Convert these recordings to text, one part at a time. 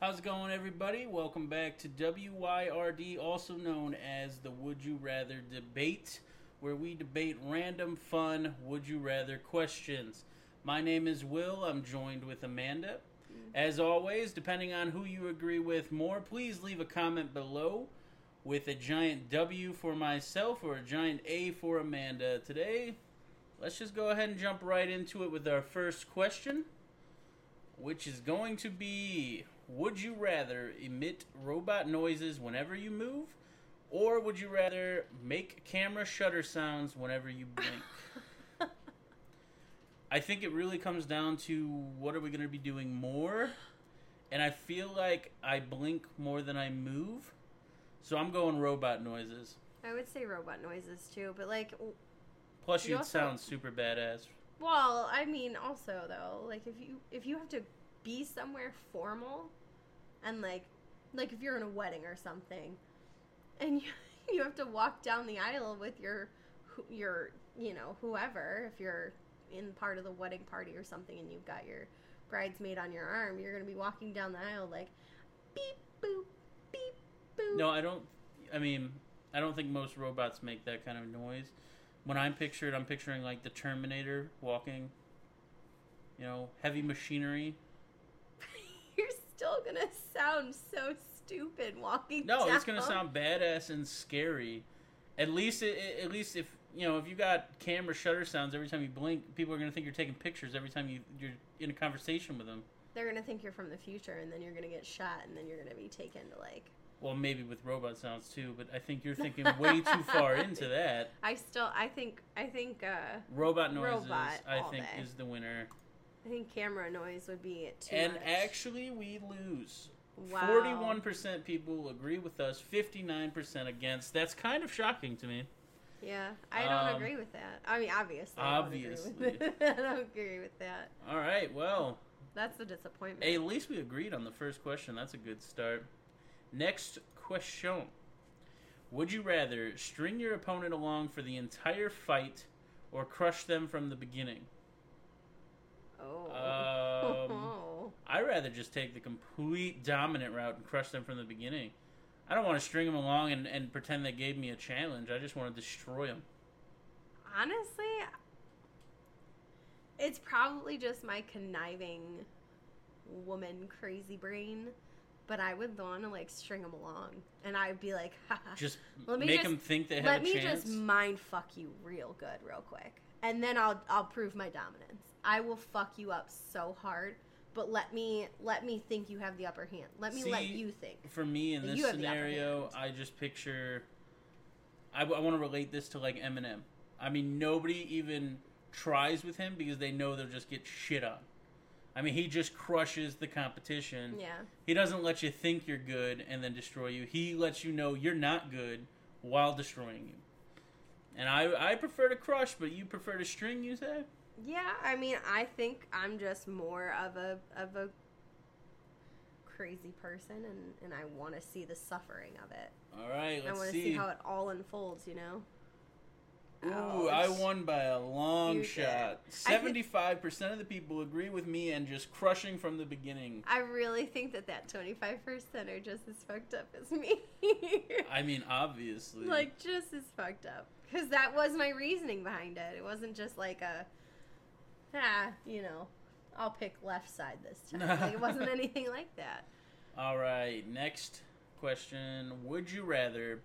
How's it going, everybody? Welcome back to WYRD, also known as the Would You Rather Debate, where we debate random, fun, would you rather questions. My name is Will. I'm joined with Amanda. Mm-hmm. As always, depending on who you agree with more, please leave a comment below with a giant W for myself or a giant A for Amanda. Today, let's just go ahead and jump right into it with our first question, which is going to be Would you rather emit robot noises whenever you move, or would you rather make camera shutter sounds whenever you blink? I think it really comes down to what are we going to be doing more? And I feel like I blink more than I move. So I'm going robot noises. I would say robot noises too, but like, Plus, You you'd also- sound super badass. well, I mean, also though, like if you if you have to be somewhere formal, and like, like if you're in a wedding or something, and you you have to walk down the aisle with your your you know whoever if you're in part of the wedding party or something, and you've got your bridesmaid on your arm, you're gonna be walking down the aisle like, beep boop beep boop. No, I don't. I mean, I don't think most robots make that kind of noise. When I'm pictured, I'm picturing like the Terminator walking. You know, heavy machinery. You're still gonna sound so stupid walking. No, down. it's gonna sound badass and scary. At least, it, it- at least if you know if you got camera shutter sounds every time you blink, people are gonna think you're taking pictures every time you you're in a conversation with them. They're gonna think you're from the future, and then you're gonna get shot, and then you're gonna be taken to like. Well, maybe with robot sounds too, but I think you're thinking way too far into that. I still, I think, I think, uh, Robot noises, Robot I think, day. is the winner. I think camera noise would be it too and much. actually, we lose. wow. Forty-one percent people agree with us. Fifty-nine percent against. That's kind of shocking to me. Yeah, I don't Um, agree with that. I mean, obviously, I don't agree obviously. I don't agree with that. All right. Well, That's a disappointment. hey, at least we agreed on the first question. That's a good start. Next question: Would you rather string your opponent along for the entire fight, or crush them from the beginning? Oh. Um, I'd rather just take the complete dominant route and crush them from the beginning. I don't want to string them along and, and pretend they gave me a challenge. I just want to destroy them. Honestly, it's probably just my conniving woman crazy brain, but I would want to like string them along, and I'd be like, Haha, Just Let me make just- them think they have let a me just mind fuck you real good, real quick, and then I'll I'll prove my dominance. I will fuck you up so hard, but let me let me think you have the upper hand. Let me let you think. For me, in this you have the upper scenario. I just picture. I, want to relate this to like Eminem. I mean, nobody even tries with him because they know they'll just get shit on. I mean, he just crushes the competition. Yeah, He doesn't let you think you're good and then destroy you. He lets you know you're not good while destroying you. And I I prefer to crush, but you prefer to string, you say? Yeah. I mean, I think I'm just more of a of a crazy person, and and I want to see the suffering of it. All right, I want to see. see how it all unfolds. You know. Ooh, I won by a long shot. Seventy-five percent of the people agree with me and just crushing from the beginning. I really think that that 25% are just as fucked up as me. I mean, obviously. like, just as fucked up. Because that was my reasoning behind it. It wasn't just like a, ah, you know, I'll pick left side this time. like, it wasn't anything like that. All right, next question: Would you rather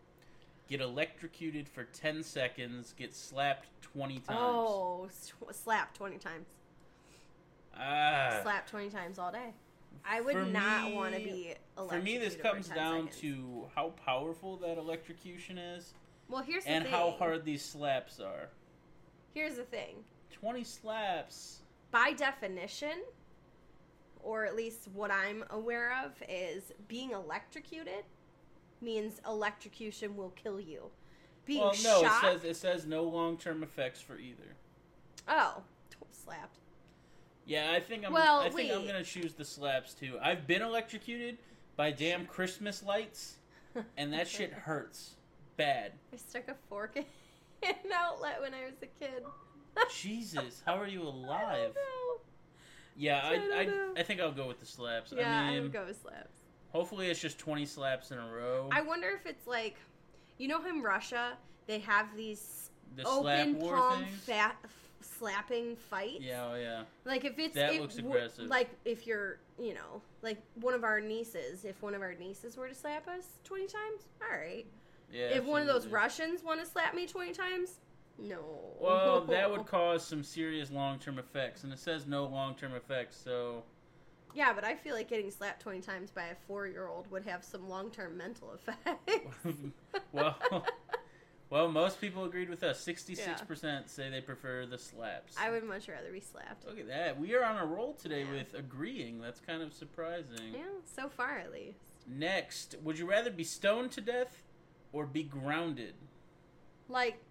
get electrocuted for ten seconds, get slapped twenty times? Oh, sw- slap 20 times. ah. Slap 20 times all day. I would For not me- want to be electrocuted. For me, this comes down seconds. to how powerful that electrocution is Well, here's the and how hard these slaps are. Here's the thing. 20 slaps. by definition, or at least what I'm aware of, is being electrocuted means electrocution will kill you. Being well, no, it shot. says it says no long-term effects for either. oh, slapped. Yeah, I think I'm. Well, I think I'm gonna choose the slaps too. I've been electrocuted by damn Christmas lights, and that shit hurts bad. I stuck a fork in an outlet when I was a kid. Jesus, how are you I alive? know. Yeah, I don't I, know. I, I think I'll go with the slaps. Yeah, I I, would go with slaps. Hopefully, it's just 20 slaps in a row. I wonder if it's like, you know, in Russia they have these the open palm fat slapping fights. Yeah, oh yeah. Like if it's That it looks wo- aggressive. like if you're, you know, like one of our nieces, if one of our nieces were to slap us 20 times, all right. Yeah. if one of those. Russians want to slap me 20 times, no. Well, that would cause some serious long-term effects, and it says no long-term effects. So, Yeah, but I feel like getting slapped 20 times by a 4-year-old would have some long-term mental effects. well, well, most people agreed with us. Sixty-six percent say they prefer the slaps. I would much rather be slapped. Look at that. We are on a roll today Yeah. with agreeing. That's kind of surprising. Yeah, so far at least. Next, would you rather be stoned to death or be grounded? Like,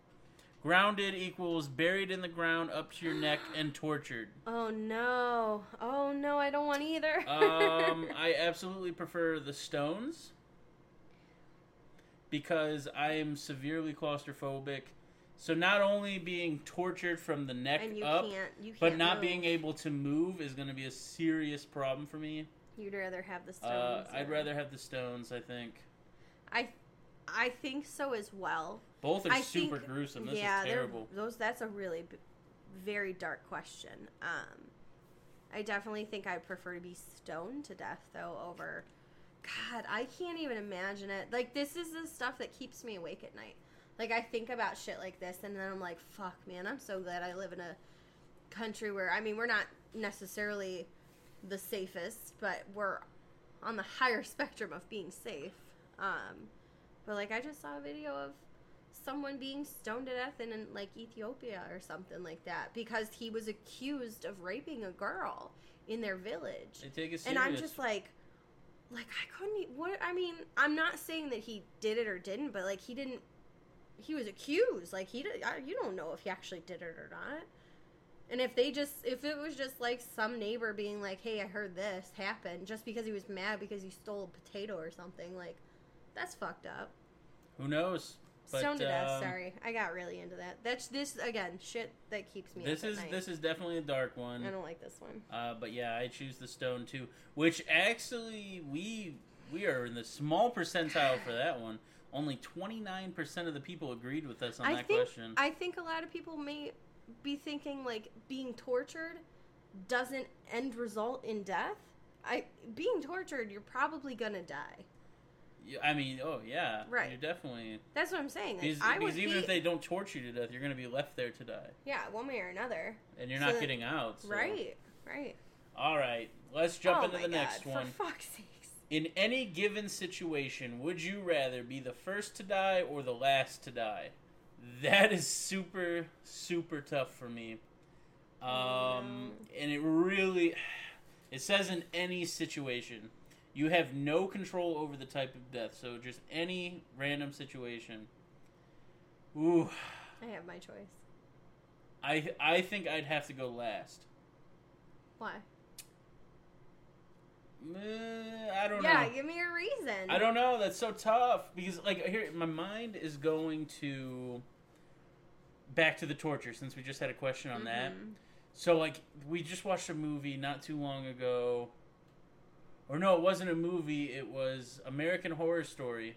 Grounded equals buried in the ground up to your neck and tortured. oh no. Oh no, I don't want either. Um, I absolutely prefer the stones because I am severely claustrophobic. So not only being tortured from the neck up, can't can't but not move. being able to move is going to be a serious problem for me. You'd rather have the stones. Uh, I'd rather have the stones. I think I I think so as well. both are I super think- gruesome. This yeah, is terrible. those that's a really b- very dark question. Um, I definitely think I'd prefer to be stoned to death though over. God, I can't even imagine it. Like this is the stuff that keeps me awake at night. Like I think about shit like this, and then I'm like, fuck, man, I'm so glad I live in a country where I mean we're not necessarily the safest, but we're on the higher spectrum of being safe. Um, but like I just saw a video of someone being stoned to death in, in like Ethiopia or something like that because he was accused of raping a girl in their village. They take. And I'm just like like I couldn't what I mean, I'm not saying that he did it or didn't, but like he didn't he was accused. Like he I, you don't know if he actually did it or not. And if they just if it was just like some neighbor being like, "Hey, I heard this happen," just because he was mad because he stole a potato or something, like that's fucked up. Who knows? But, to death. um, Sorry, I got really into that. That's this again shit that keeps me. This up is at night. this is definitely a dark one. I don't like this one. Uh, but yeah, I choose the stone too. Which actually we we are in the small percentile for that one. Only twenty nine percent of the people agreed with us on I that think question. I think a lot of people may be thinking like being tortured doesn't end result in death. I being tortured, you're probably gonna die. I mean, oh yeah, Right. You're definitely That's what I'm saying. Like, because, because even be, if they don't torture you to death, you're going to be left there to die, yeah, one way or another. and you're So not that- getting out. so- Right, right. All right, let's jump oh into the God, next one. For fuck's sakes. In any given situation, would you rather be the first to die or the last to die? That is super, super tough for me. Um, and it really, it says in any situation, you have no control over the type of death. So just any random situation. Ooh, I have my choice. I I think I'd have to go last. Why? Eh, I don't Yeah, know. Yeah, give me a reason. I don't know. That's so tough because, like, here my mind is going to back to the torture since we just had a question on that. Mhm. So, like, we just watched a movie not too long ago, or no, it wasn't a movie. It was American Horror Story.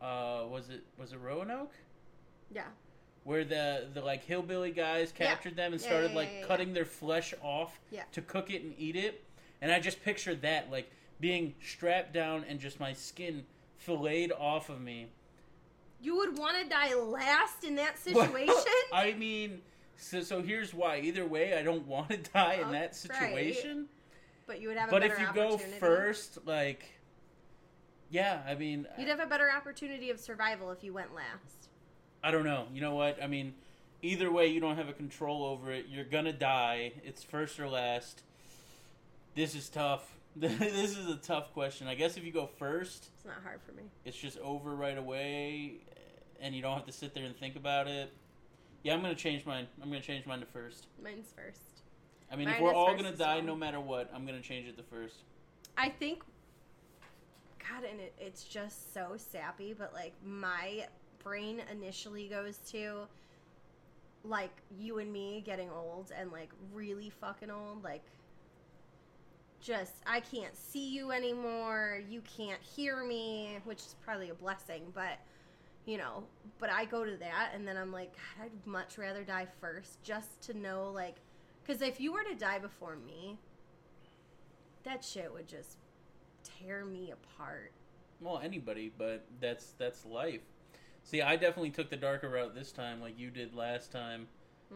Uh, was it was it Roanoke? Yeah. Where the the like hillbilly guys Yeah. captured them and Yeah, started yeah, like yeah, yeah. cutting their flesh off Yeah. to cook it and eat it, and I just pictured that like being strapped down and just my skin filleted off of me. You would want to die last in that situation? I mean, so so here's why. Either way, I don't want to die in Oh, that right. But you would have a But if you go first, like, yeah, I mean, You'd have a better opportunity of survival if you went last. I don't know. You know what? I mean, either way, you don't have a control over it. You're gonna die. It's first or last. This is tough. this is a tough question. I guess if you go first, It's not hard for me. it's just over right away, and you don't have to sit there and think about it. Yeah, I'm gonna change mine. I'm gonna change mine to first. Mine's first. I mean, if we're all gonna die, well. no matter what, I'm gonna change it to first. I think, God, and it, it's just so sappy, but like my brain initially goes to like you and me getting old and like really fucking old, like just I can't see you anymore. You can't hear me, which is probably a blessing, but you know, but I go to that and then I'm like, God, I'd much rather die first just to know like cuz if you were to die before me, that shit would just tear me apart. Well, anybody, but that's that's life. See, I definitely took the darker route this time, like you did last time,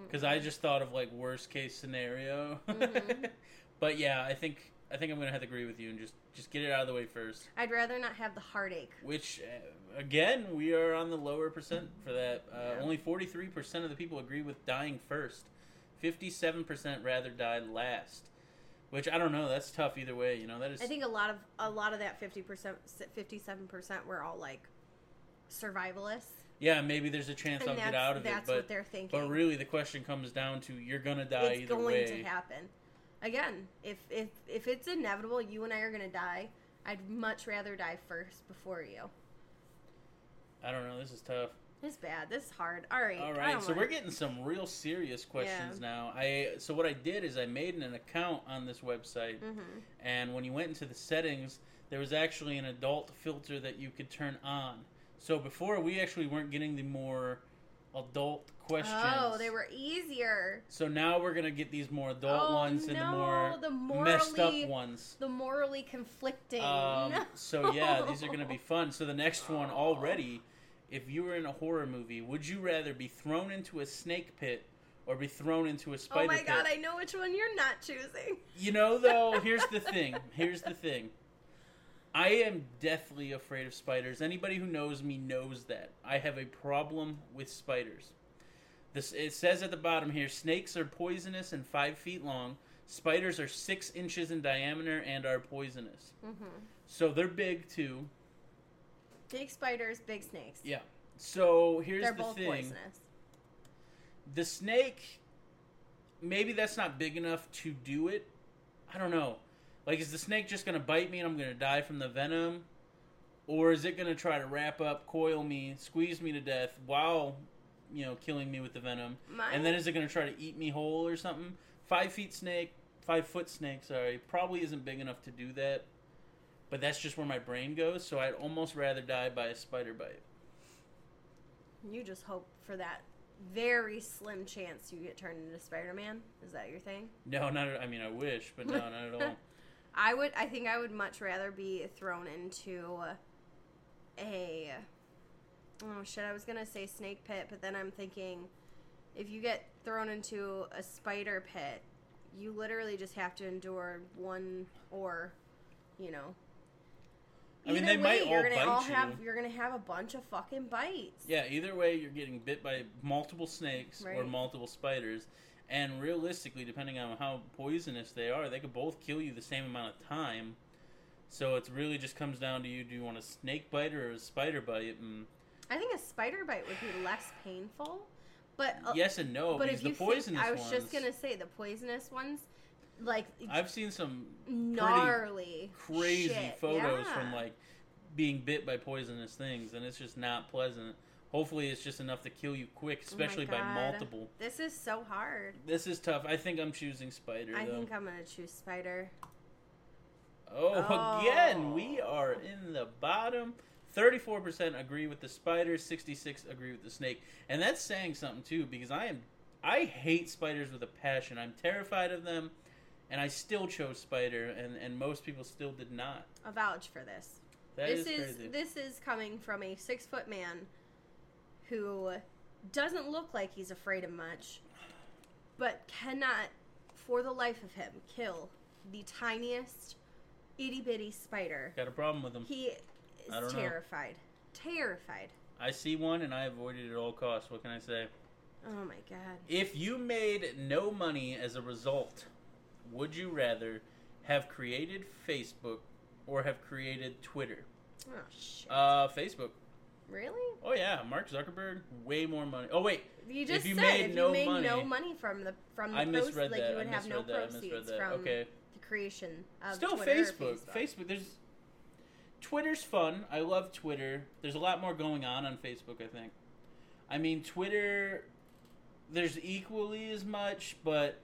because I just thought of like worst case scenario. Mhm. but yeah, I think I think I'm gonna have to agree with you and just just get it out of the way first. I'd rather not have the heartache. Which, uh, again, we are on the lower percent for that. Uh, Yeah. Only 43% of the people agree with dying first. 57% rather die last. Which I don't know. That's tough either way. You know that is. I think a lot of a lot of that 50% 57% were all like survivalists. yeah, maybe there's a chance And I'll get out of it, that's but what they're thinking. but really the question comes down to you're gonna die it's either way. It's going to happen. Again, if if if it's inevitable, you and I are going to die. I'd much rather die first before you. I don't know. This is tough. This is bad. This is hard. All right. All right, so we're getting some real serious questions now. I so what I did is I made an account on this website, Mhm. and when you went into the settings, there was actually an adult filter that you could turn on. So before we actually weren't getting the more adult questions. Oh, they were easier. So now we're gonna get these more adult Oh, ones and the more no, the messed up ones. The morally conflicting. Um, No. So yeah, these are gonna be fun. So the next one already, if you were in a horror movie, would you rather be thrown into a snake pit or be thrown into a spider pit? Oh my pit? god, I know which one you're not choosing. You know though, here's the thing. Here's the thing. I am deathly afraid of spiders. Anybody who knows me knows that. I have a problem with spiders. This it says at the bottom here, snakes are poisonous and five feet long. Spiders are six inches in diameter and are poisonous. Mm-hmm. So they're big too. Big spiders, big snakes. Yeah. So here's They're the both thing. poisonous. The snake, maybe that's not big enough to do it. I don't know. Like, is the snake just going to bite me and I'm going to die from the venom? Or is it going to try to wrap up, coil me, squeeze me to death while, you know, killing me with the venom? My, And then is it going to try to eat me whole or something? Five feet snake, five foot snake, sorry, probably isn't big enough to do that. But that's just where my brain goes, so I'd almost rather die by a spider bite. you just hope for that very slim chance you get turned into Spider-Man. Is that your thing? No, not. I mean, I wish, but no, not at all. I would. I think I would much rather be thrown into a. Oh shit! I was gonna say snake pit, but then I'm thinking, if you get thrown into a spider pit, you literally just have to endure one or, you know. I mean, they way, might you're all gonna bite all you. have you're gonna have a bunch of fucking bites. Yeah, either way, you're getting bit by multiple snakes or multiple spiders. And realistically, depending on how poisonous they are, they could both kill you the same amount of time. So it really just comes down to you: do you want a snake bite or a spider bite? And I think a spider bite would be less painful, but uh, yes and no, but because if you the poisonous think, I was ones. just gonna say the poisonous ones, like I've seen some gnarly, crazy shit. photos Yeah. from like being bit by poisonous things, and it's just not pleasant. Hopefully, it's just enough to kill you quick, Oh especially by multiple. This is so hard. This is tough. I think I'm choosing spider. I though. think I'm gonna choose spider. Oh, Oh. again, we are in the bottom. 34% agree with the spider, 66 agree with the snake. And that's saying something too because I am I hate spiders with a passion. I'm terrified of them and I still chose spider and and most people still did not. A vouch for this. That this is is this is coming from a six foot man who doesn't look like he's afraid of much, but cannot, for the life of him, kill the tiniest itty bitty spider. Got a problem with him. He is know. terrified. Terrified. I see one and I avoid it at all costs. What can I say? Oh my god. If you made no money as a result, would you rather have created Facebook or have created Twitter? Oh shit. Uh, Facebook. really? Oh yeah, Mark Zuckerberg, way more money. Oh wait, You just you said made if no you made money- no money from the from the I misread like that. you would I have no that. Proceeds that. from Okay, the creation of still Twitter Facebook. Facebook. Facebook. There's Twitter's fun. I love Twitter. There's a lot more going on on Facebook. I think. I mean, Twitter. There's equally as much, but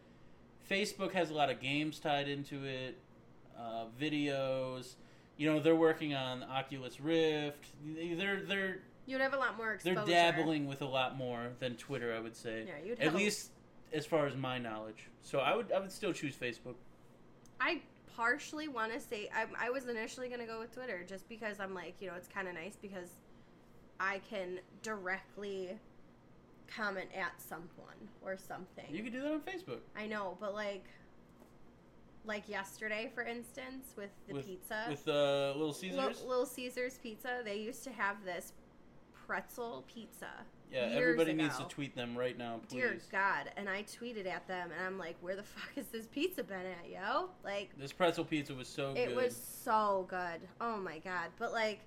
Facebook has a lot of games tied into it. uh, videos. You know, they're working on Oculus Rift. They're they're You'd have a lot more exposure. they're dabbling with a lot more than Twitter, I would say. Yeah, you'd At a- least as far as my knowledge. So I would I would still choose Facebook. I partially want to say I, I was initially going to go with Twitter just because I'm like, you know, it's kind of nice because I can directly comment at someone or something. You could do that on Facebook. I know, but like like yesterday for instance with the With- pizza With uh, Little Li- Caesars. Little Caesars pizza, they used to have this pretzel pizza. yeah, everybody needs to tweet them right now, please. Dear God, and I tweeted at them, and I'm like, "Where the fuck has this pizza been at, yo?" Like, This pretzel pizza was so good. it good. was so good. Oh my God! But like,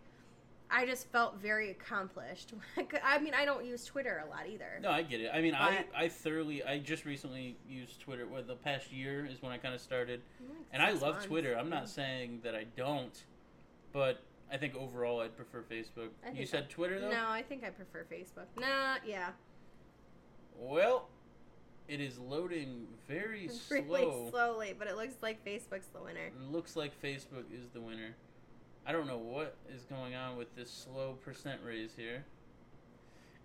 I just felt very accomplished. I mean, I don't use Twitter a lot either. No, I get it. I mean, I, I thoroughly, I just recently used Twitter. Well, the past year is when I kind of started, Like and I love months. Twitter. I'm not saying that I don't, but I think overall I'd prefer Facebook. You said Twitter though. No, I think I prefer Facebook. Nah, yeah, Well, it is loading very slow. slowly, but it looks like Facebook's the winner. It looks like Facebook is the winner. I don't know what is going on with this slow percent raise here.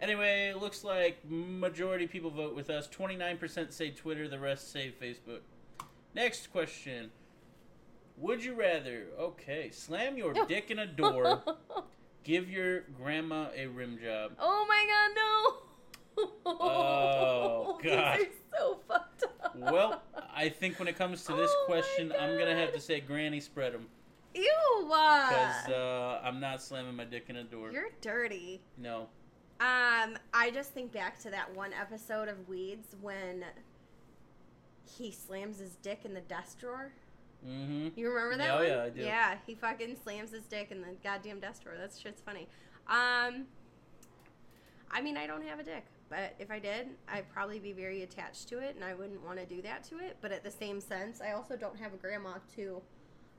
Anyway, it looks like majority people vote with us. 29% say Twitter, the rest say Facebook. Next question. Would you rather, okay, slam your dick in a door, give your grandma a rim job? Oh my god, no! Oh, These God. are so fucked up. Well, I think when it comes to this Oh question, I'm going to have to say granny spread them. Ew! Because uh, I'm not slamming my dick in a door. You're dirty. No. Um, I just think back to that one episode of Weeds when he slams his dick in the desk drawer. Mm-hmm. You remember that Yeah, oh yeah, I do. Yeah, he fucking slams his dick in the goddamn desk drawer. That shit's funny. Um, I mean, I don't have a dick, but if I did, I'd probably be very attached to it, and I wouldn't want to do that to it. But at the same sense, I also don't have a grandma to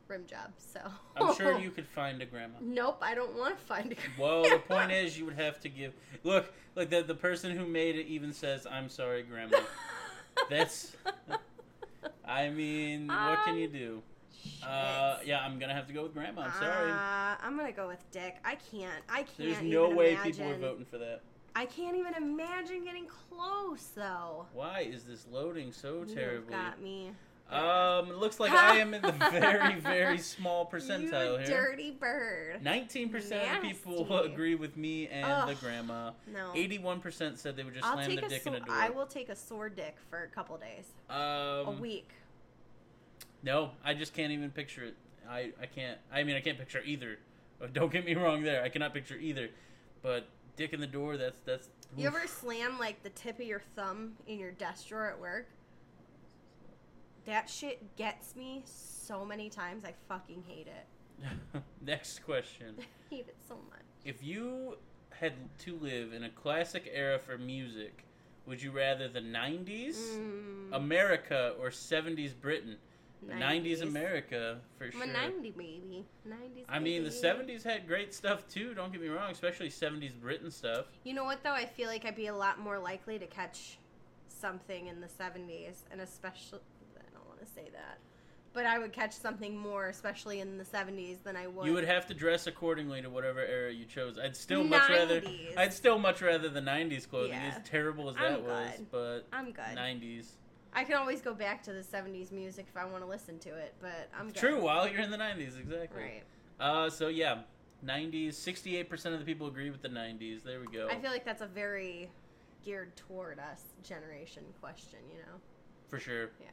rim job, so I'm sure you could find a grandma. Nope, I don't want to find a grandma. Well, the point is, you would have to give. Look, like the the person who made it even says, "I'm sorry, grandma." That's- I mean, what can you Um, do? Uh, yeah, I'm gonna have to go with grandma. I'm sorry. Uh, I'm gonna go with Dick. I can't. I can't. There's no way imagine. people are voting for that. I can't even imagine getting close though. Why is this loading so terribly? You've got me. Um, it looks like I am in the very, very small percentile you here. dirty bird. Nineteen percent of people agree with me and the grandma. No. Eighty-one percent said they would just I'll slam take the a dick so- in a door. I will take a sore dick for a couple days, Um, a week. No, I just can't even picture it. I, I can't. I mean, I can't picture either. Uh, Don't get me wrong there. I cannot picture either. But dick in the door. That's that's. You oof. ever slam like the tip of your thumb in your desk drawer at work? That shit gets me so many times. I fucking hate it. Next question. I hate it so much. If you had to live in a classic era for music, would you rather the '90s, Mm, America, or '70s Britain? 90s, 90s. America for I'm sure. a 90 baby. 90s. I mean, the 70s had great stuff too. Don't get me wrong, especially 70s Britain stuff. You know what though? I feel like I'd be a lot more likely to catch something in the 70s, and especially want to say that, but I would catch something more, especially in the 70s, than I would. You would have to dress accordingly to whatever era you chose. I'd still much rather. 90s. I'd still much rather the '90s clothing, Yeah. as terrible as I'm that was. good. But I'm good. '90s. I can always go back to the 70s music if I want to listen to it, but I'm good. True. While you're in the '90s, exactly. Right. Uh, so yeah, '90s. 68% of the people agree with the '90s. There we go. I feel like that's a very geared toward us generation question. You know. For sure. Yeah.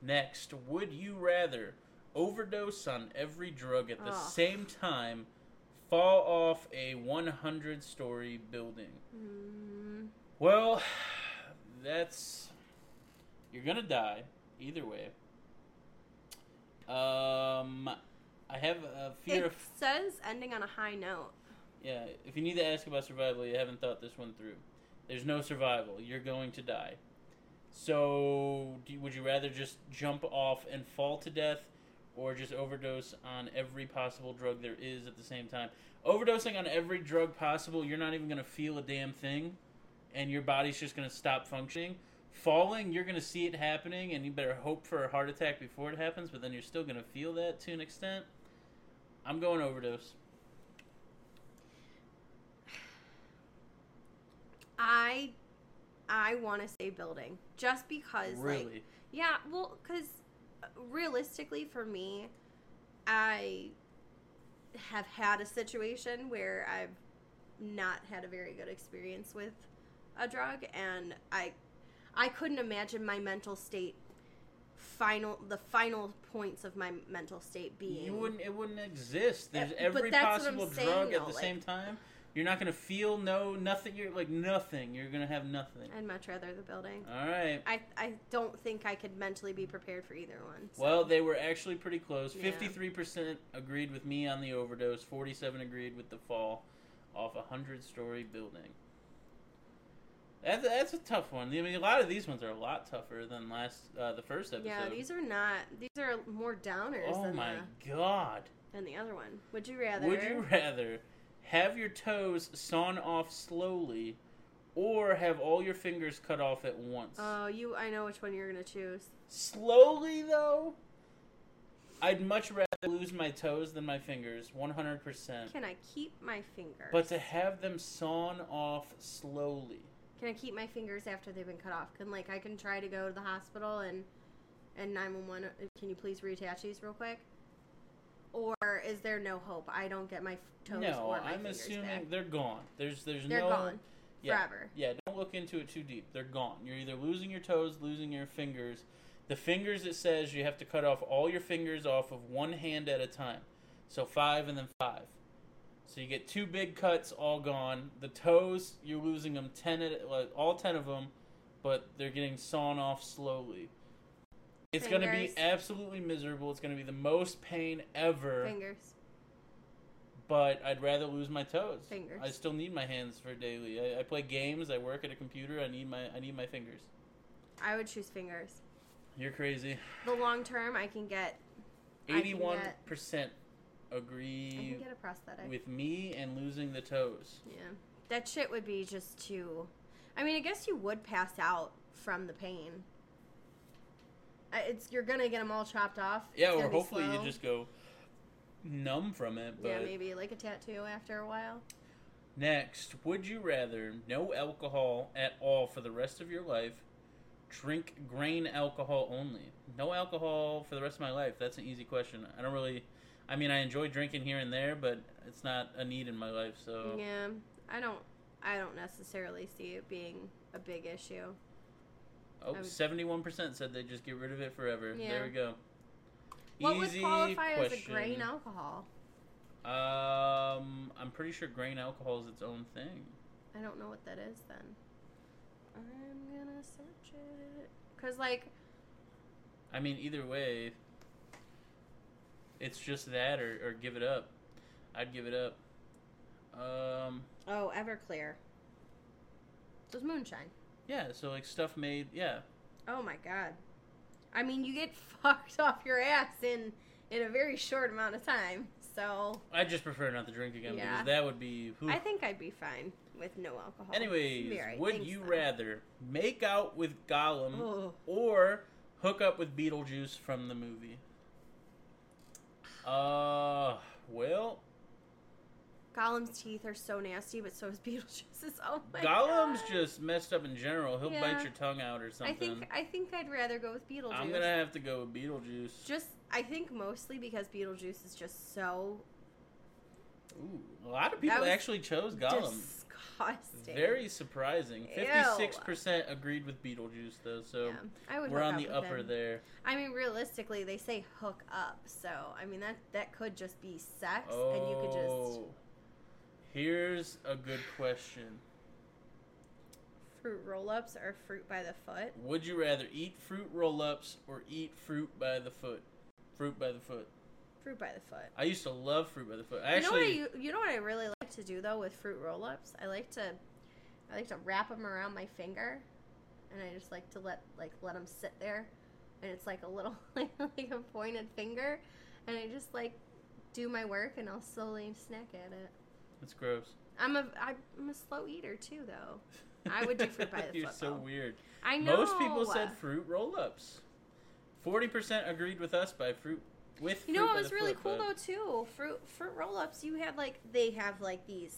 Next, would you rather overdose on every drug at the Ugh. same time, fall off a 100 story building? Mm, Well, that's. You're gonna die either way. Um, I have a fear it of. says ending on a high note. Yeah, if you need to ask about survival, you haven't thought this one through. There's no survival. You're going to die. So, do would you rather just jump off and fall to death, or just overdose on every possible drug there is at the same time? Overdosing on every drug possible, you're not even going to feel a damn thing, and your body's just going to stop functioning. falling, you're gonna see it happening, and you better hope for a heart attack before it happens. But then you're still gonna feel that to an extent. I'm going overdose. I I want to say building just because Really? like yeah, well cuz realistically for me I have had a situation where I've not had a very good experience with a drug and I I couldn't imagine my mental state final the final points of my mental state being You wouldn't. It wouldn't exist. There's Uh, every that's what I'm possible saying, drug at though, the like- same time. You're not gonna feel no nothing. You're like nothing. You're gonna have nothing. I'd much rather the building. All right. I I don't think I could mentally be prepared for either one. so- Well, they were actually pretty close. Yeah. Fifty-three percent agreed with me on the overdose. Forty-seven agreed with the fall off a hundred-story building. That's that's a tough one. I mean, a lot of these ones are a lot tougher than last uh, the first episode. Yeah, these are not. These are more downers Oh than my the god! than the other one. Would you rather? Would you rather have your toes sawn off slowly, or have all your fingers cut off at once? Oh, you. I know which one you're gonna choose. Slowly though, I'd much rather lose my toes than my fingers. One hundred percent. Can I keep my fingers? But to have them sawn off slowly. can I keep my fingers after they've been cut off? Can like I can try to go to the hospital and and nine one one. Can you please reattach these real quick? Or is there no hope? I don't get my toes no, or my I'm fingers assuming back. they're gone. There's there's They're no gone yeah, forever. Yeah, don't look into it too deep. They're gone. You're either losing your toes, losing your fingers. The fingers it says you have to cut off all your fingers off of one hand at a time. So five and then five. So you get two big cuts all gone. The toes you're losing them ten at like all ten of them, but they're getting sawn off slowly. It's going to be absolutely miserable. It's going to be the most pain ever Fingers. but I'd rather lose my toes. Fingers. I still need my hands for daily. I, I play games. I work at a computer. I need my I need my fingers. I would choose fingers. You're crazy. The long term, I can get. Eighty-one percent I agree can get a prosthetic. with me and losing the toes. Yeah, that shit would be just too. I mean, I guess you would pass out from the pain. It's you're gonna get them all chopped off. Yeah, It's or hopefully you just go numb from it. But yeah maybe like a tattoo after a while. next, would you rather no alcohol at all for the rest of your life? Drink grain alcohol only. No alcohol for the rest of my life. That's an easy question. I don't really. I mean, I enjoy drinking here and there, but it's not a need in my life. So Yeah, I don't. I don't necessarily see it being a big issue. Oh, Um, 71% said they'd just get rid of it forever. Yeah. There we go. What Easy would qualify as a grain alcohol? Um, I'm pretty sure grain alcohol is its own thing. I don't know what that is then. I'm gonna search it. Cause like I mean, either way, it's just that or, or give it up. I'd give it up. Um, oh Everclear. It was moonshine. Yeah, so like stuff made, yeah. Oh my god. I mean, you get fucked off your ass in in a very short amount of time. So I just prefer not to drink again Yeah. because that would be. oof. I think I'd be fine with no alcohol. Anyways, Be alright, would thanks, you though. rather make out with Gollum Oh. or hook up with Beetlejuice from the movie? Uh, well, Gollum's teeth are so nasty, but so is Beetlejuice's. Oh my Gollum's god. just messed up in general. He'll Yeah. bite your tongue out or something. I think I think I'd rather go with Beetlejuice. I'm gonna have to go with Beetlejuice. just I think mostly because Beetlejuice is just so Ooh, a lot of people was actually chose Gollum. disgusting. Very surprising. Ew. Fifty-six percent agreed with Beetlejuice, though. So yeah, I would we're hook on up the with upper him. there. I mean, realistically, they say hook up, so I mean that that could just be sex, Oh, and you could just oh. Here's a good question. fruit roll-ups or fruit by the foot. Would you rather eat fruit roll-ups or eat fruit by the foot? Fruit by the foot. Fruit by the foot. I used to love fruit by the foot. I you know what I actually, you know what I really like to do though with fruit roll-ups? I like to I like to wrap them around my finger, and I just like to let like let them sit there, and it's like a little like, like a pointed finger, and I just like do my work, and I'll slowly snack at it. It's gross. I'm a I'm a slow eater too though. I would do fruit by the You're foot, so weird. I know. Most people said fruit roll-ups. Forty percent agreed with us by fruit with. You know what was really cool though too? Fruit fruit roll ups. You had like they have like these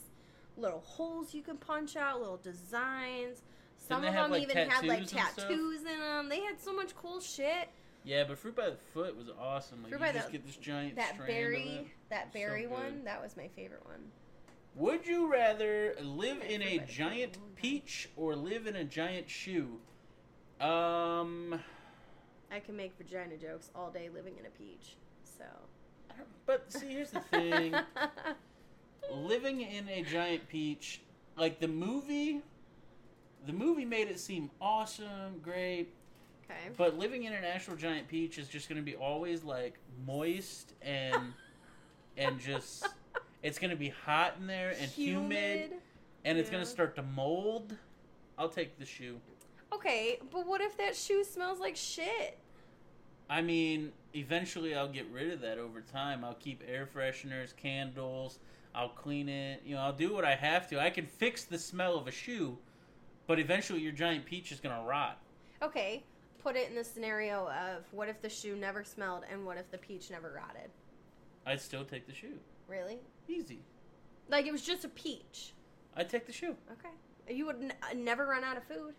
little holes you can punch out, little designs. Some of them like, even had like tattoos and stuff? tattoos in them. They had so much cool shit. Yeah, but fruit by the foot was awesome. Like Fruit you by just the- get this giant That berry, that berry good. one, that was my favorite one. Would you rather live in a giant peach or live in a giant shoe? Um, I can make vagina jokes all day living in a peach. So. But see, here's the thing: living in a giant peach, like the movie, the movie made it seem awesome, great. okay. But living in an actual giant peach is just going to be always like moist and and just it's going to be hot in there and humid, and it's gonna start to mold. I'll take the shoe. Okay, but what if that shoe smells like shit? I mean, eventually I'll get rid of that over time. I'll keep air fresheners, candles. I'll clean it. You know, I'll do what I have to. I can fix the smell of a shoe, but eventually your giant peach is going to rot. Okay, put it in the scenario of what if the shoe never smelled and what if the peach never rotted? I'd still take the shoe. Really? Easy. Like it was just a peach. I'd take the shoe. Okay. You would n- uh, never run out of food.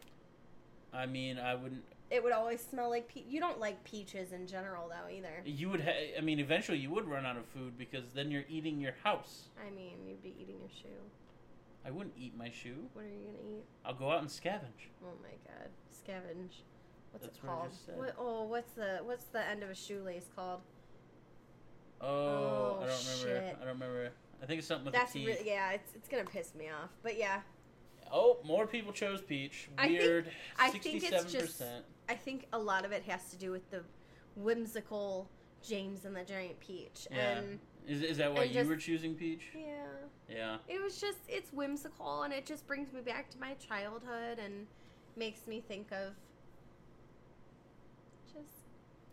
I mean, I wouldn't. It would always smell like pe- you don't like peaches in general though either. You would. Ha- I mean, eventually you would run out of food because then you're eating your house. I mean, you'd be eating your shoe. I wouldn't eat my shoe. What are you gonna eat? I'll go out and scavenge. Oh my god, scavenge. What's That's it called? What, oh, what's the what's the end of a shoelace called? Oh, Oh, I don't remember. shit. I don't remember. I think it's something with That's a T. really yeah. It's it's gonna piss me off. But yeah, Oh, more people chose peach. I think- Weird. I think it's just- I think a lot of it has to do with the whimsical James and the Giant Peach. Yeah. And Is, is that why you just- were choosing peach? yeah. Yeah. It was just it's whimsical and it just brings me back to my childhood and makes me think of just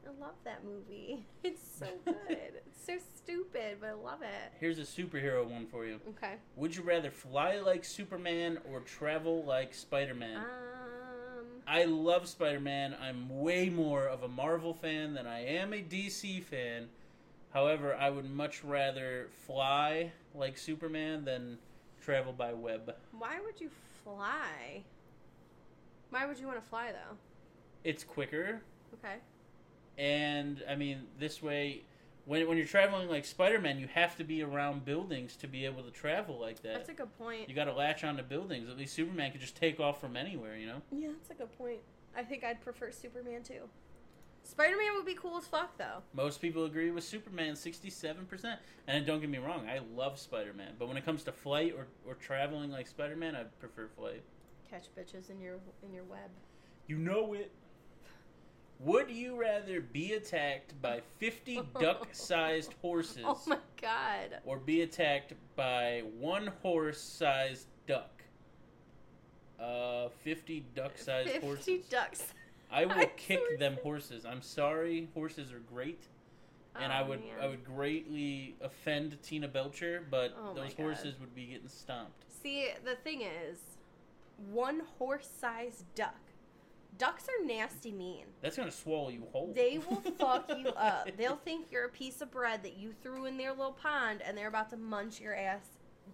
I love that movie. It's so good. it's so stupid, but I love it. Here's a superhero one for you. Okay. Would you rather fly like Superman or travel like Spider-Man? Um I love Spider Man. I'm way more of a Marvel fan than I am a DC fan. However, I would much rather fly like Superman than travel by web. why would you fly? Why would you want to fly though? It's quicker, Okay. And I mean, this way, when, when you're traveling like Spider Man, you have to be around buildings to be able to travel like that. That's a good point. you got to latch onto buildings. At least Superman could just take off from anywhere, you know? Yeah, that's a good point. I think I'd prefer Superman too. Spider Man would be cool as fuck though. Most people agree with Superman, 67%. And don't get me wrong, I love Spider Man. But when it comes to flight or, or traveling like Spider Man, I prefer flight. Catch bitches in your in your web. You know it. Would you rather be attacked by 50 duck sized horses Oh my god. or be attacked by one horse sized duck? Uh, 50 duck sized horses. 50 horses. ducks. I will kick them horses. I'm sorry, horses are great. and I Oh, would man. I would greatly offend Tina Belcher, but Oh those horses would be getting stomped. See, the thing is, one horse sized duck. Ducks are nasty mean. That's gonna swallow you whole. They will fuck you up. They'll think you're a piece of bread that you threw in their little pond and they're about to munch your ass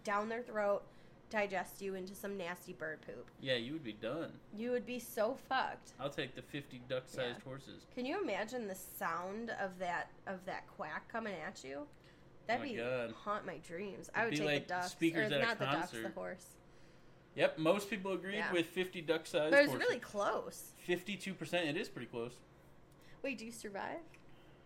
down their throat, digest you into some nasty bird poop. yeah, you would be done. You would be so fucked. I'll take the fifty duck-sized horses. Can you imagine the sound of that of that quack coming at you? That'd my be God. haunt my dreams. I It'd would be take like the ducks, or not the ducks, the horse. Yep, most people agreed Yeah. with fifty duck-sized But it was horses. really close. Fifty-two percent. It is pretty close. Wait, do you survive?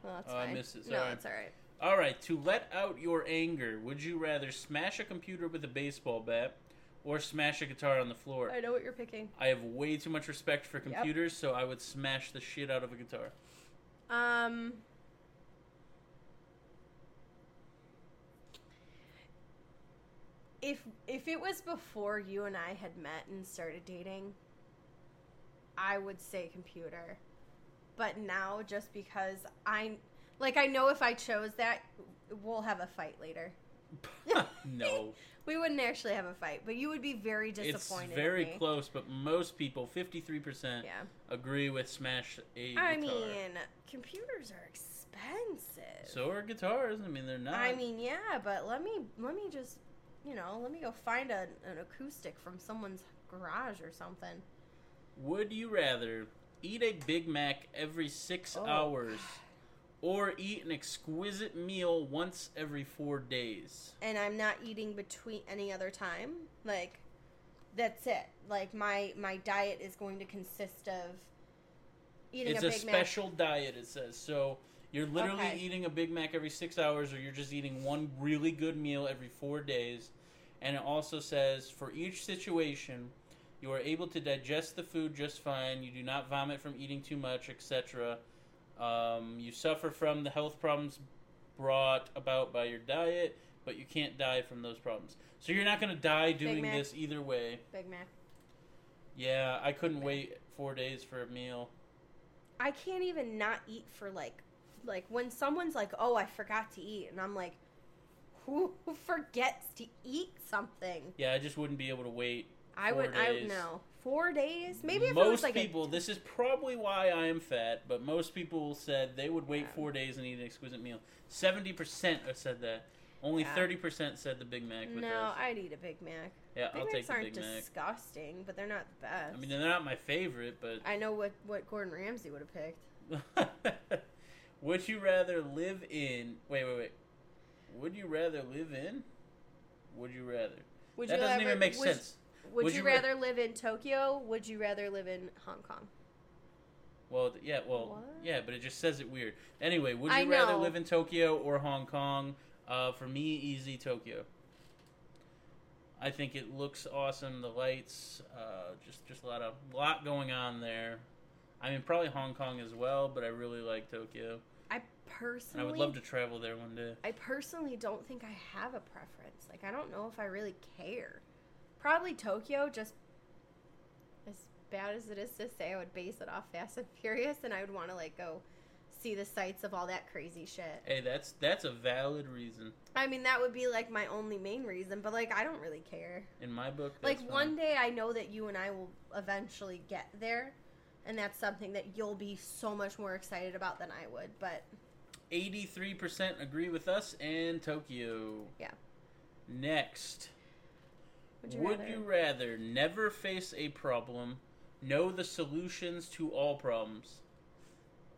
Well, that's I fine. missed it, No, sorry. it's all right. All right, to let out your anger, would you rather smash a computer with a baseball bat or smash a guitar on the floor? I know what you're picking. I have way too much respect for Yep. computers, so I would smash the shit out of a guitar. Um. If if it was before you and I had met and started dating, I would say computer. But now just because I like I know if I chose that we'll have a fight later. no, We wouldn't actually have a fight, but you would be very it's disappointed. in very close. But most people, fifty-three percent, Yeah. agree with Smash a I guitar. mean, computers are expensive. so are guitars. I mean, they're not. I mean, yeah, but let me let me just, you know, let me go find a, an acoustic from someone's garage or something. would you rather eat a Big Mac every six Oh, hours, or eat an exquisite meal once every four days? And I'm not eating between any other time. Like, that's it. Like my my diet is going to consist of eating it's a a, special diet. It says so. You're literally Okay. eating a Big Mac every six hours, or you're just eating one really good meal every four days. And it also says for each situation, you are able to digest the food just fine. You do not vomit from eating too much, etc. Um, you suffer from the health problems brought about by your diet, but you can't die from those problems. So you're not going to die doing this either way. Big Mac. Yeah, I couldn't wait four days for a meal. I can't even not eat for like like when someone's like, "Oh, I forgot to eat," and I'm like, "Who forgets to eat something?" Yeah, I just wouldn't be able to wait I would. I days. would know. Four days, maybe if most like people, a, this is probably why I am fat, but most people said they would wait Yeah. four days and eat an exquisite meal. Seventy percent have said that. Only Yeah. thirty percent said the Big Mac. No. I'd eat a Big Mac. yeah, Big I'll take Macs the aren't Big Mac. disgusting, but they're not the best. I mean, they're not my favorite, but I know what what Gordon Ramsay would have picked. would you rather live in? Wait, wait, wait. Would you rather live in? Would you rather? Would that you doesn't even make would, sense. Would, Would you, you ra- rather live in Tokyo? Would you rather live in Hong Kong? Well, yeah, well, What? yeah, but it just says it weird. Anyway, would you rather live in Tokyo or Hong Kong? Uh, for me, easy Tokyo. I think it looks awesome. The lights, uh, just just a lot of lot going on there. I mean, probably Hong Kong as well, but I really like Tokyo, I and personally, I would love to travel there one day. I personally don't think I have a preference. Like, I don't know if I really care. Probably Tokyo, just as bad as it is to say, I would base it off Fast and Furious, and I would want to like go see the sights of all that crazy shit. Hey, that's that's a valid reason I mean, that would be like my only main reason, but like, I don't really care. in my book. Like, that's one day I know that you and I will eventually get there, and that's something that you'll be so much more excited about than I would, but eighty-three percent agree with us and Tokyo. Yeah. Next. would you Would rather? you rather never face a problem, know the solutions to all problems?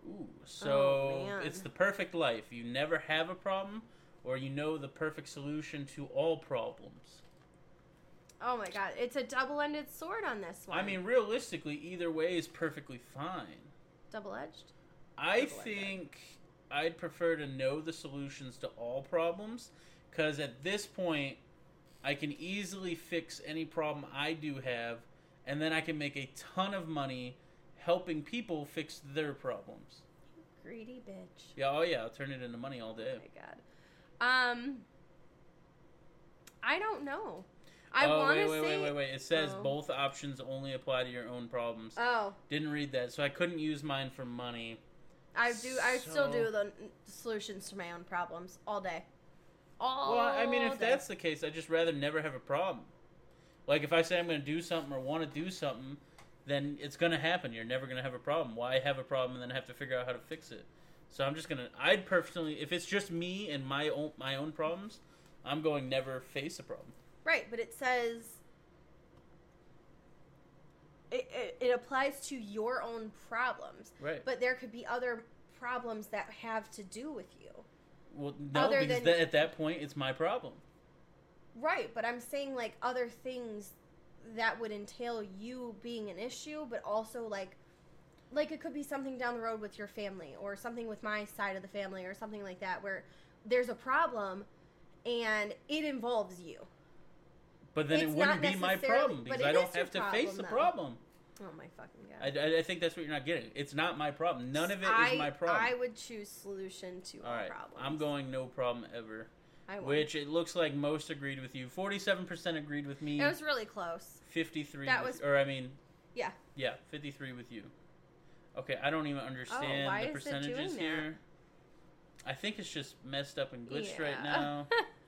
Ooh, so Oh, it's the perfect life. You never have a problem, or you know the perfect solution to all problems. Oh my god, it's a double ended sword on this one. I mean, realistically, either way is perfectly fine. double edged? I Double-ended. think I'd prefer to know the solutions to all problems because at this point, I can easily fix any problem I do have, and then I can make a ton of money helping people fix their problems. Greedy bitch. Yeah, oh yeah, I'll turn it into money all day. Oh my god. Um, I don't know. I oh want wait, to wait, say. wait, wait, wait! It says Oh. both options only apply to your own problems. Oh, Didn't read that, so I couldn't use mine for money. I do. I still do the solutions to my own problems all day. All. Well, I mean, if day. that's the case, I'd just rather never have a problem. Like, if I say I'm going to do something or want to do something, then it's going to happen. You're never going to have a problem. Why have a problem and then have to figure out how to fix it? So I'm just going to. I'd personally, if it's just me and my own my own problems, I'm going never face a problem. Right, but it says. It, it, it applies to your own problems, Right. but there could be other problems that have to do with you. Well, no, Other because than- that, at that point, it's my problem. Right, but I'm saying like other things that would entail you being an issue, but also like like it could be something down the road with your family or something with my side of the family or something like that where there's a problem and it involves you. But then It's it wouldn't be my problem because I don't have to face problem, the though. problem. Oh my fucking god. I, I, think that's what you're not getting. It's not my problem. None of it is I, my problem. I would choose solution to all, All right, problems. I'm going no problem ever. Which it looks like most agreed with you. Forty-seven percent agreed with me. it was really close. Fifty-three. that with, was- or I mean, Yeah. yeah, fifty-three with you. Okay, I don't even understand Oh, the is percentages that? here. I think it's just messed up and glitched right now.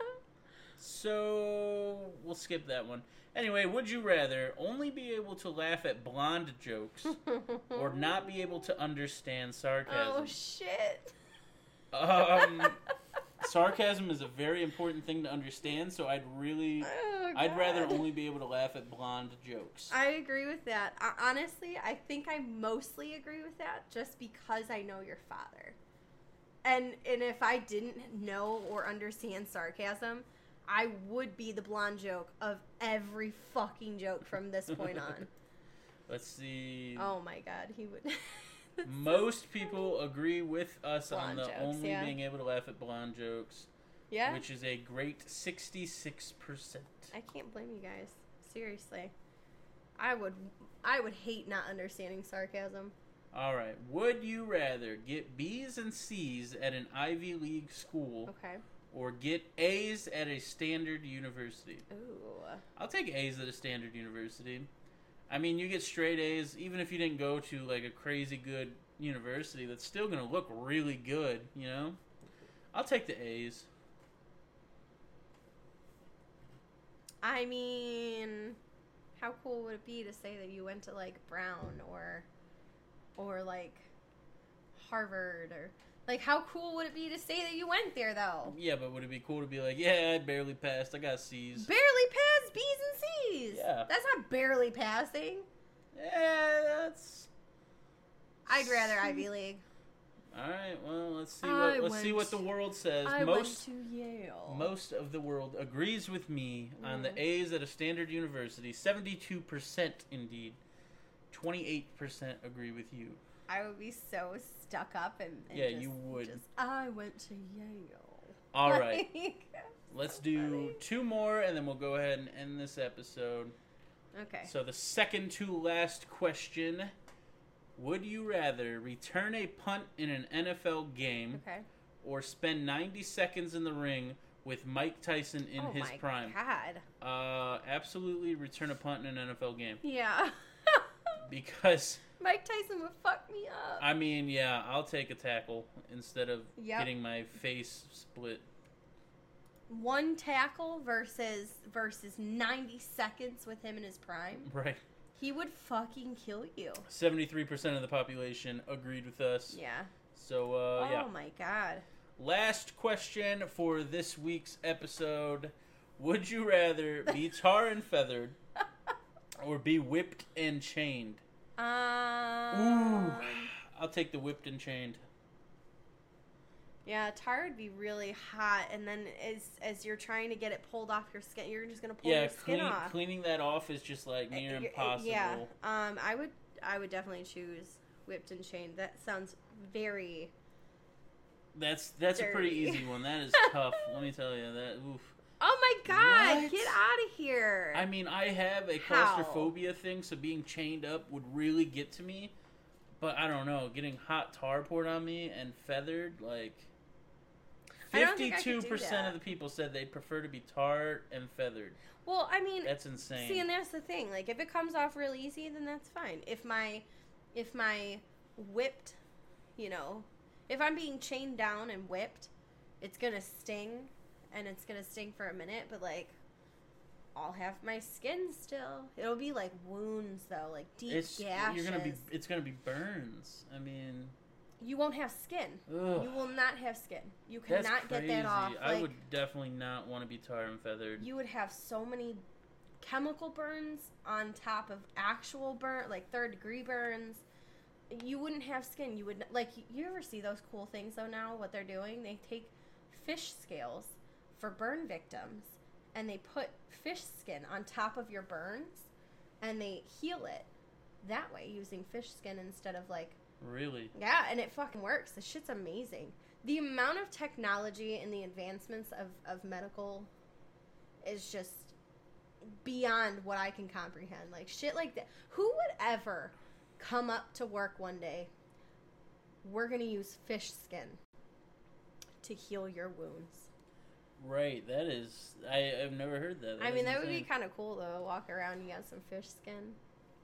So we'll skip that one. Anyway, would you rather only be able to laugh at blonde jokes or not be able to understand sarcasm? Oh shit. Um, sarcasm is a very important thing to understand, so I'd really, Oh, I'd rather only be able to laugh at blonde jokes. I agree with that. Honestly, I think I mostly agree with that just because I know your father. And and if I didn't know or understand sarcasm, I would be the blonde joke of every fucking joke from this point on. Let's see. oh my god, he would. Most people agree with us on the jokes, only yeah. being able to laugh at blonde jokes, Yeah. which is a great sixty-six percent. I can't blame you guys. Seriously. I would I would hate not understanding sarcasm. All right. Would you rather get B's and C's at an Ivy League school Okay. Or get A's at a standard university? Ooh. I'll take A's at a standard university. I mean, you get straight A's, even if you didn't go to like a crazy good university, that's still going to look really good, you know? I'll take the A's. I mean, how cool would it be to say that you went to like Brown or or like Harvard or like how cool would it be to say that you went there though? Yeah, but would it be cool to be like, yeah, I barely passed. I got C's. Barely passed B's and C's. Yeah. That's not barely passing. Yeah, that's. I'd rather Ivy League. All right. Well, let's see I what let's see what the world says. I most went to Yale. most of the world agrees with me on the Mm. A's at a standard university. Seventy-two percent, indeed. Twenty-eight percent agree with you. I would be so stuck up and, and Yeah, just- you would. Just, I went to Yale. All right. Like, Let's so do funny. two more, and then we'll go ahead and end this episode. Okay. So the second to last question: Would you rather return a punt in an NFL game Okay. or spend 90 seconds in the ring with Mike Tyson in oh his my prime? God. Uh, absolutely return a punt in an NFL game Yeah. because Mike Tyson would fuck me up. I mean, yeah, I'll take a tackle instead of Yep. getting my face split. One tackle versus versus 90 seconds with him in his prime. Right. He would fucking kill you. 73% of the population agreed with us. Yeah. So, uh, oh yeah. my god. Last question for this week's episode. Would you rather be tar and feathered or be whipped and chained? Um, I'll take the whipped and chained. Yeah, tar would be really hot, and then as as you're trying to get it pulled off your skin, you're just gonna pull Yeah, your skin clean, off. cleaning that off is just like Uh, near impossible. Yeah. Um, I would I would definitely choose whipped and chained. That sounds very. That's that's a pretty Dirty. easy one. That is tough. Let me tell you that. Oof. Oh my god! What? Get out of here! I mean, I have a How? claustrophobia thing, so being chained up would really get to me. But I don't know, getting hot tar poured on me and feathered, like I don't think I could do fifty-two percent of the people said they'd prefer to be tarred and feathered. well, I mean, That's insane. see, and that's the thing. Like, if it comes off real easy, then that's fine. If my, if my whipped, you know, if I'm being chained down and whipped, it's gonna sting, and it's gonna sting for a minute. But like, I'll have my skin still. It'll be like wounds though, like deep it's gashes. you're gonna be. It's gonna be burns. I mean, You won't have skin. ugh, You will not have skin. You cannot get that off. I would definitely not want to be tar and feathered. you would have so many chemical burns on top of actual burn, like third degree burns. You wouldn't have skin. You would like. You ever see those cool things though? Now what they're doing, they take fish scales for burn victims, and they put fish skin on top of your burns, and they heal it that way using fish skin instead of like really? yeah, and it fucking works. The shit's amazing. The amount of technology and the advancements of, of medical is just beyond what I can comprehend. Like shit like that. Who would ever come up to work one day? We're gonna use fish skin to heal your wounds. Right. That is. I I've never heard that. I mean, that would be kind of cool though. Walk around, you got some fish skin.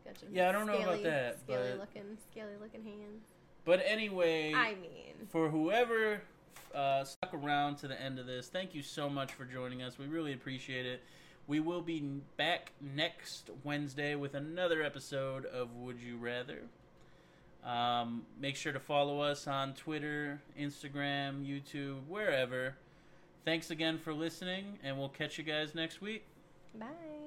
Got your Yeah, I don't know about scaly- that, Scaly but- looking, scaly looking hands. But anyway, I mean, for whoever uh, stuck around to the end of this, thank you so much for joining us. We really appreciate it. We will be back next Wednesday with another episode of Would You Rather. Um, make sure to follow us on Twitter, Instagram, YouTube, wherever. Thanks again for listening, and we'll catch you guys next week. Bye.